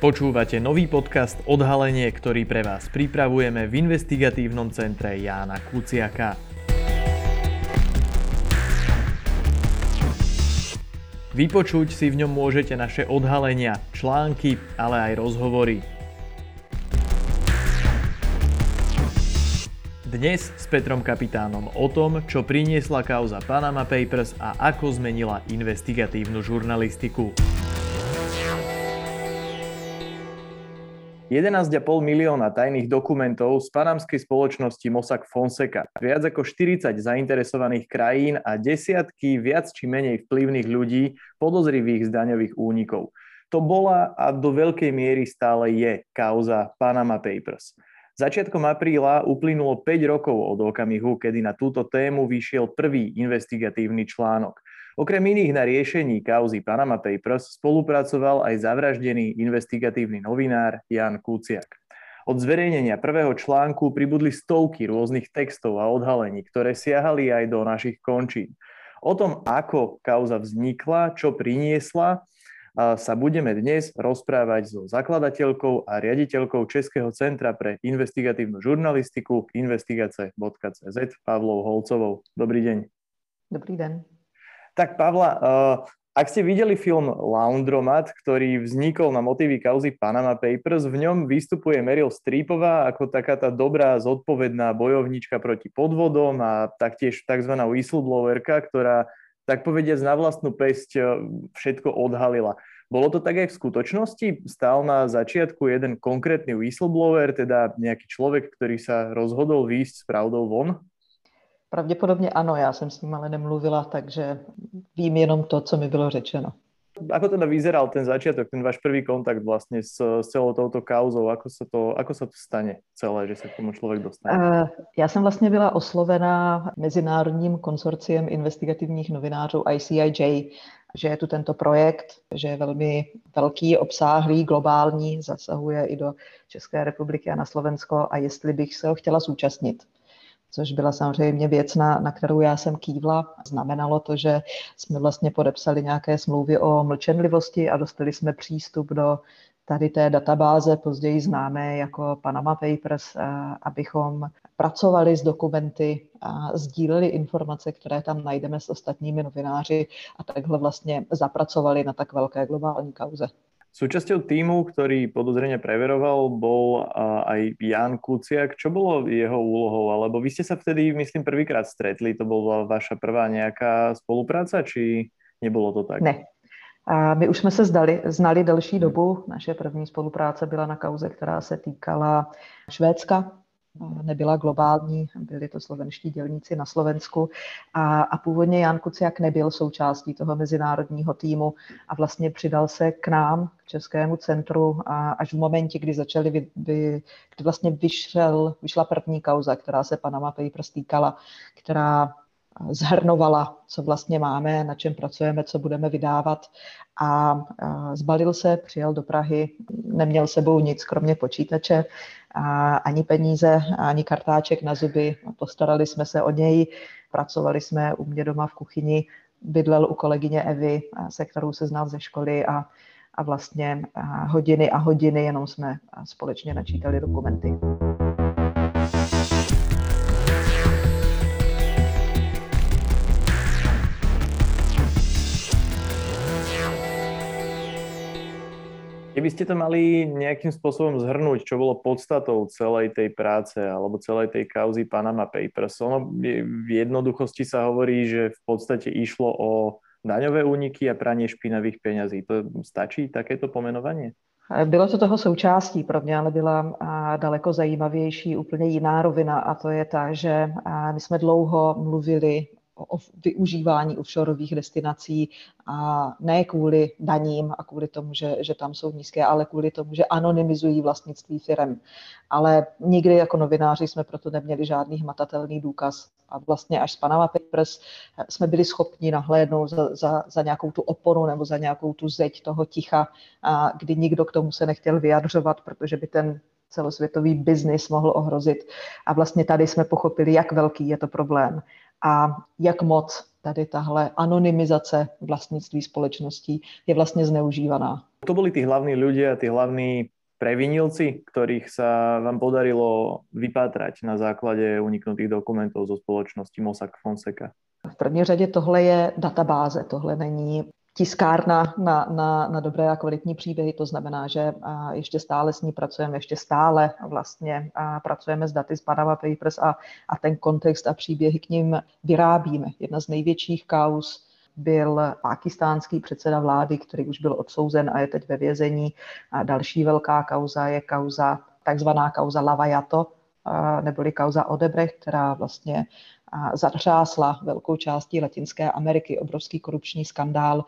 Počúvate nový podcast Odhalenie, ktorý pre vás pripravujeme v investigatívnom centre Jána Kuciaka. Vypočuť si v ňom môžete naše odhalenia, články, ale aj rozhovory. Dnes s Petrom Kapitánom o tom, čo priniesla kauza Panama Papers a ako zmenila investigatívnu žurnalistiku. 11,5 milióna tajných dokumentov z panamskej spoločnosti Mossack Fonseca, viac ako 40 zainteresovaných krajín a desiatky viac či menej vplyvných ľudí podozrivých z daňových únikov. To bola a do veľkej miery stále je kauza Panama Papers. Začiatkom apríla uplynulo 5 rokov od okamihu, kedy na túto tému vyšiel prvý investigatívny článok – Okrem iných na riešení kauzy Panama Papers spolupracoval aj zavraždený investigatívny novinár Jan Kuciak. Od zverejnenia prvého článku pribudli stovky rôznych textov a odhalení, ktoré siahali aj do našich končín. O tom, ako kauza vznikla, čo priniesla, sa budeme dnes rozprávať so zakladateľkou a riaditeľkou Českého centra pre investigatívnu žurnalistiku investigace.cz Pavlou Holcovou. Dobrý deň. Dobrý den. Tak Pavla, uh, ak ste videli film Laundromat, ktorý vznikol na motívy kauzy Panama Papers, v ňom vystupuje Meryl Streepová ako taká tá dobrá, zodpovedná bojovnička proti podvodom a taktiež tzv. whistleblowerka, ktorá tak povediať na vlastnú pesť eh, všetko odhalila. Bolo to tak aj v skutočnosti? Stál na začiatku jeden konkrétny whistleblower, teda nejaký človek, ktorý sa rozhodol výjsť s pravdou von? Pravděpodobně ano, já jsem s ním ale nemluvila, takže vím jenom to, co mi bylo řečeno. Ako teda vyzeral ten začiatok, ten váš prvý kontakt vlastne s, s celou touto kauzou? Ako sa, to, ako sa to stane celé, že sa k tomu člověk dostane? Uh, já jsem vlastně byla oslovená Mezinárodním konsorciem investigativních novinářů ICIJ, že je tu tento projekt, že je velmi velký, obsáhlý, globální, zasahuje i do České republiky a na Slovensko a jestli bych se ho chtěla zúčastnit což byla samozřejmě věc, na, na kterou já jsem kývla. Znamenalo to, že jsme vlastně podepsali nějaké smlouvy o mlčenlivosti a dostali jsme přístup do tady té databáze, později známé jako Panama Papers, abychom pracovali s dokumenty a sdíleli informace, které tam najdeme s ostatními novináři a takhle vlastně zapracovali na tak velké globální kauze. Súčasťou týmu, ktorý podozrenie preveroval, bol aj Jan Kuciak. Čo bolo jeho úlohou? Alebo vy ste sa vtedy, myslím, prvýkrát stretli. To bola vaša prvá nejaká spolupráca, či nebolo to tak? Ne. A my už jsme se zdali, znali delší dobu. Naše první spolupráce byla na kauze, která se týkala Švédska, nebyla globální, byli to slovenští dělníci na Slovensku. A, a původně Jan Kuciak nebyl součástí toho mezinárodního týmu a vlastně přidal se k nám, k Českému centru a až v momentě, kdy začali, vy, vy, kdy vlastně vyšel, vyšla první kauza, která se Panama Papers týkala, která zhrnovala, co vlastně máme, na čem pracujeme, co budeme vydávat a zbalil se, přijel do Prahy, neměl sebou nic, kromě počítače, ani peníze, ani kartáček na zuby. Postarali jsme se o něj, pracovali jsme u mě doma v kuchyni, bydlel u kolegyně Evy, se kterou se znal ze školy a, a vlastně hodiny a hodiny jenom jsme společně načítali dokumenty. Keby ste to mali nejakým spôsobom zhrnúť, čo bolo podstatou celej tej práce alebo celej tej kauzy Panama Papers, ono v jednoduchosti sa hovorí, že v podstate išlo o daňové úniky a pranie špinavých peňazí. To stačí takéto pomenovanie? Bylo to toho součástí, pro mě ale byla daleko zajímavější úplně jiná rovina a to je ta, že my jsme dlouho mluvili o využívání offshoreových destinací a ne kvůli daním a kvůli tomu, že, že tam jsou nízké, ale kvůli tomu, že anonymizují vlastnictví firm. Ale nikdy jako novináři jsme proto neměli žádný hmatatelný důkaz. A vlastně až s Panama Papers jsme byli schopni nahlédnout za, za, za nějakou tu oporu nebo za nějakou tu zeď toho ticha, a kdy nikdo k tomu se nechtěl vyjadřovat, protože by ten celosvětový biznis mohl ohrozit. A vlastně tady jsme pochopili, jak velký je to problém a jak moc tady tahle anonymizace vlastnictví společností je vlastně zneužívaná. To byli tí hlavní ľudia, tí hlavní previnilci, ktorých sa vám podarilo vypátrať na základe uniknutých dokumentov zo spoločnosti Mossack Fonseca? V první řadě tohle je databáze, tohle není tiskárna na, na, na dobré a kvalitní příběhy. To znamená, že ještě stále s ní pracujeme, ještě stále vlastně pracujeme s daty z Panama Papers a, a ten kontext a příběhy k ním vyrábíme. Jedna z největších kaus byl pakistánský předseda vlády, který už byl odsouzen a je teď ve vězení. A další velká kauza je kauza, takzvaná kauza Lavajato, neboli kauza Odebrecht, která vlastně zatřásla velkou částí Latinské Ameriky, obrovský korupční skandál.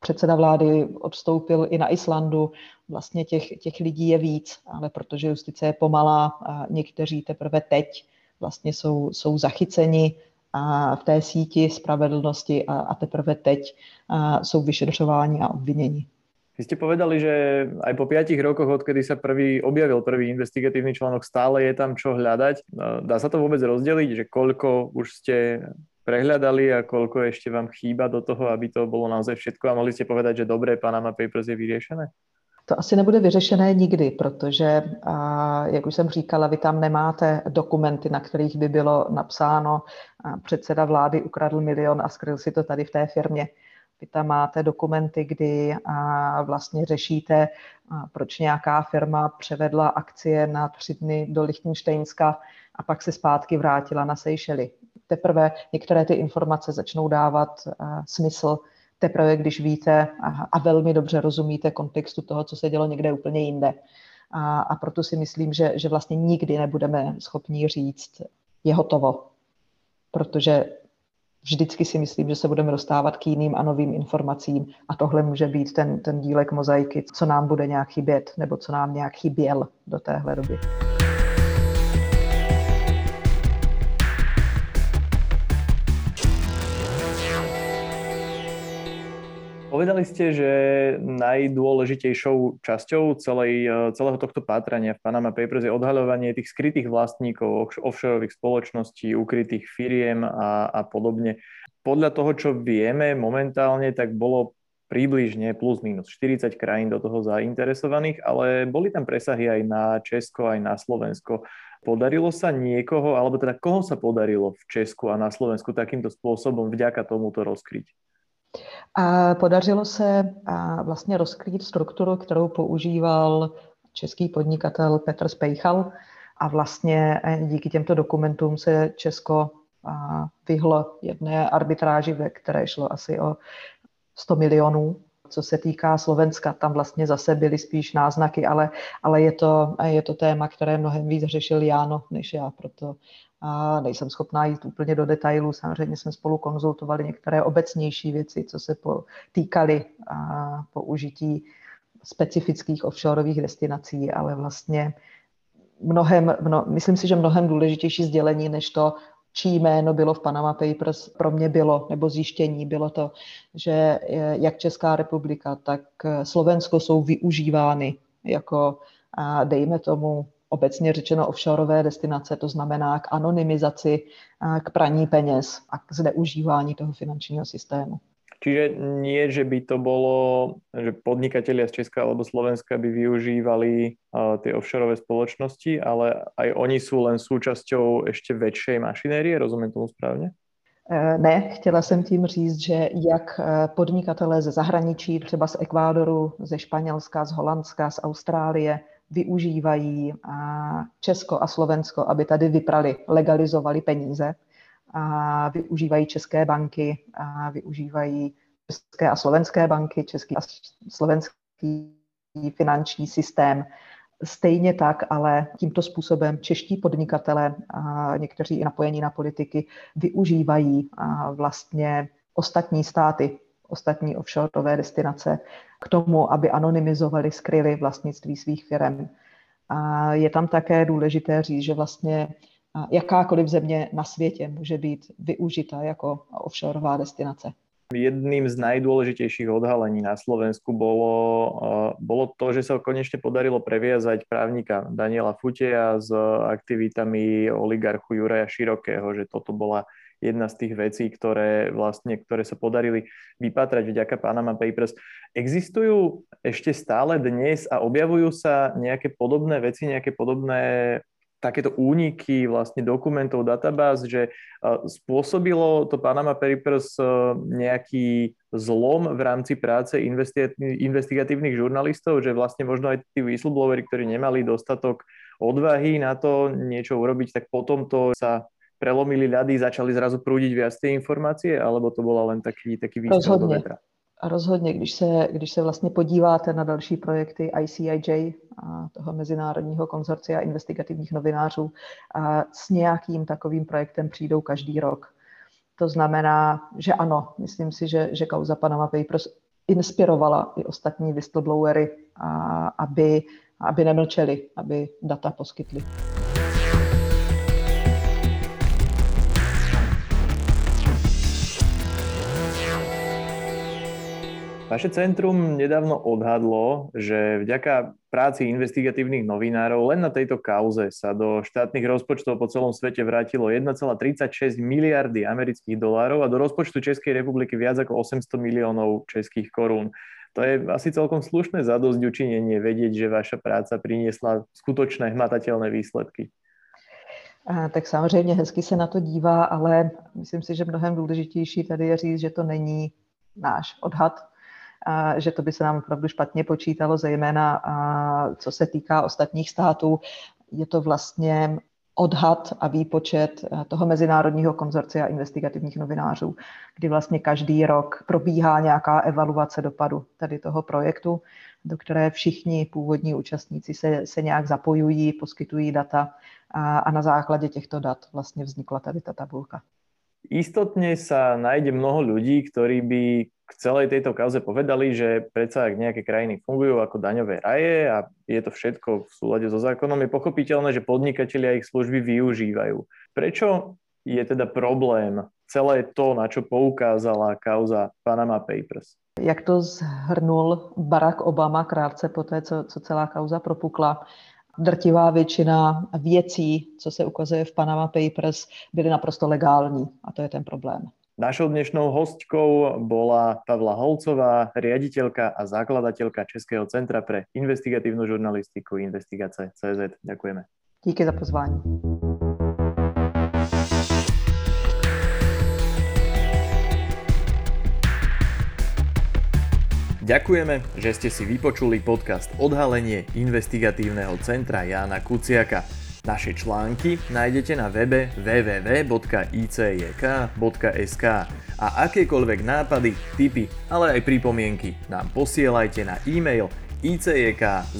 Předseda vlády odstoupil i na Islandu, vlastně těch, těch lidí je víc, ale protože justice je pomalá, a někteří teprve teď vlastně jsou, jsou zachyceni a v té síti spravedlnosti a, a teprve teď a jsou vyšetřováni a obviněni. Vy ste povedali, že aj po 5 rokoch, odkedy sa prvý objavil prvý investigatívny článok, stále je tam čo hľadať. Dá sa to vôbec rozdeliť, že koľko už ste prehľadali a koľko ešte vám chýba do toho, aby to bolo naozaj všetko a mohli ste povedať, že dobré, Panama Papers je vyriešené? To asi nebude vyřešené nikdy, protože, jak už jsem říkala, vy tam nemáte dokumenty, na kterých by bylo napsáno, předseda vlády ukradl milion a skryl si to tady v té firmě. Vy tam máte dokumenty, kdy vlastně řešíte, proč nějaká firma převedla akcie na tři dny do Lichtensteinska a pak se zpátky vrátila na Seychely. Teprve některé ty informace začnou dávat smysl, teprve když víte a velmi dobře rozumíte kontextu toho, co se dělo někde úplně jinde. A, a proto si myslím, že, že vlastně nikdy nebudeme schopni říct, je hotovo. Protože vždycky si myslím, že se budeme dostávat k jiným a novým informacím a tohle může být ten, ten dílek mozaiky, co nám bude nějak chybět nebo co nám nějak chyběl do téhle doby. Povedali ste, že najdôležitejšou časťou celej, eh, celého tohto pátrania v Panama Papers je odhaľovanie tých skrytých vlastníkov offshoreových spoločností, ukrytých firiem a, a podobne. Podľa toho, čo vieme momentálne, tak bolo približne plus minus 40 krajín do toho zainteresovaných, ale boli tam presahy aj na Česko, aj na Slovensko. Podarilo sa niekoho, alebo teda koho sa podarilo v Česku a na Slovensku takýmto spôsobom vďaka tomuto rozkryť? A podařilo se vlastně rozkrýt strukturu, kterou používal český podnikatel Petr Spejchal a vlastně e, díky těmto dokumentům se Česko vyhlo jedné arbitráži, ve které šlo asi o 100 milionů. Co se týká Slovenska, tam vlastně zase byly spíš náznaky, ale, ale je, to, je to téma, které mnohem víc řešil Jáno než já, proto a nejsem schopná jít úplně do detailů. Samozřejmě jsme spolu konzultovali některé obecnější věci, co se týkaly použití specifických offshoreových destinací, ale vlastně mnohem, mno, myslím si, že mnohem důležitější sdělení, než to, čí jméno bylo v Panama Papers, pro mě bylo, nebo zjištění bylo to, že jak Česká republika, tak Slovensko jsou využívány jako, dejme tomu, obecně řečeno offshoreové destinace, to znamená k anonymizaci, k praní peněz a k zneužívání toho finančního systému. Čiže nie, že by to bolo, že podnikatelia z Česka alebo Slovenska by využívali uh, tie offshoreové spoločnosti, ale aj oni sú len súčasťou ešte väčšej mašinérie, rozumiem tomu správně? E, ne, chtěla jsem tím říct, že jak e, podnikatelé ze zahraničí, třeba z Ekvádoru, ze Španělska, z Holandska, z Austrálie, využívají Česko a Slovensko, aby tady vyprali, legalizovali peníze. A využívají české banky, a využívají české a slovenské banky, český a slovenský finanční systém. Stejně tak, ale tímto způsobem čeští podnikatele někteří i napojení na politiky využívají vlastně ostatní státy, ostatní offshoreové destinace k tomu, aby anonymizovali, skryli vlastnictví svých firm. A je tam také důležité říct, že vlastně jakákoliv země na světě může být využita jako offshoreová destinace. Jedným z najdôležitejších odhalení na Slovensku bolo, bolo to, že sa konečne podarilo previazať právnika Daniela Futeja s aktivitami oligarchu Juraja Širokého, že toto bola jedna z tých vecí, ktoré vlastne, ktoré sa podarili vypatrať vďaka Panama Papers. Existujú ešte stále dnes a objavujú sa nejaké podobné veci, nejaké podobné takéto úniky vlastne dokumentov, databáz, že spôsobilo to Panama Papers nejaký zlom v rámci práce investigatívnych žurnalistov, že vlastne možno aj tí whistleblowery, ktorí nemali dostatok odvahy na to niečo urobiť, tak potom to sa prelomili ľady, začali zrazu prúdiť viac tie informácie, alebo to bola len taký, taký výstrel do vetra? A rozhodně, když se, když se vlastně podíváte na další projekty ICIJ, a toho Mezinárodního konzorcia investigativních novinářů, a s nějakým takovým projektem přijdou každý rok. To znamená, že ano, myslím si, že, že kauza Panama Papers inspirovala i ostatní whistleblowery, a, aby, aby nemlčeli, aby data poskytli. Vaše centrum nedávno odhadlo, že vďaka práci investigatívnych novinárov len na tejto kauze sa do štátnych rozpočtov po celom svete vrátilo 1,36 miliardy amerických dolárov a do rozpočtu Českej republiky viac ako 800 miliónov českých korún. To je asi celkom slušné zadosť učinenie vedieť, že vaša práca priniesla skutočné hmatateľné výsledky. Tak samozřejmě hezky se na to dívá, ale myslím si, že mnohem důležitější tady je říct, že to není náš odhad, že to by se nám opravdu špatně počítalo, zejména co se týká ostatních států. Je to vlastně odhad a výpočet toho Mezinárodního konzorcia investigativních novinářů, kdy vlastně každý rok probíhá nějaká evaluace dopadu tady toho projektu, do které všichni původní účastníci se, se nějak zapojují, poskytují data a, a na základě těchto dat vlastně vznikla tady ta tabulka. Istotne sa nájde mnoho ľudí, ktorí by k celej tejto kauze povedali, že predsa ak nejaké krajiny fungujú ako daňové raje a je to všetko v súlade so zákonom, je pochopiteľné, že podnikatelia ich služby využívajú. Prečo je teda problém celé to, na čo poukázala kauza Panama Papers? Jak to zhrnul Barack Obama krátce po té, co, co celá kauza propukla, drtivá většina věcí, co se ukazuje v Panama Papers, byly naprosto legální. A to je ten problém. Našou dnešnou hostkou bola Pavla Holcová, riaditeľka a zakladateľka Českého centra pre investigatívnu žurnalistiku Investigace CZ. Ďakujeme. Díky za pozvání. Ďakujeme, že ste si vypočuli podcast Odhalenie investigatívneho centra Jána Kuciaka. Naše články nájdete na webe www.icjk.sk a akékoľvek nápady, tipy, ale aj pripomienky nám posielajte na e-mail icjk.icjk.sk.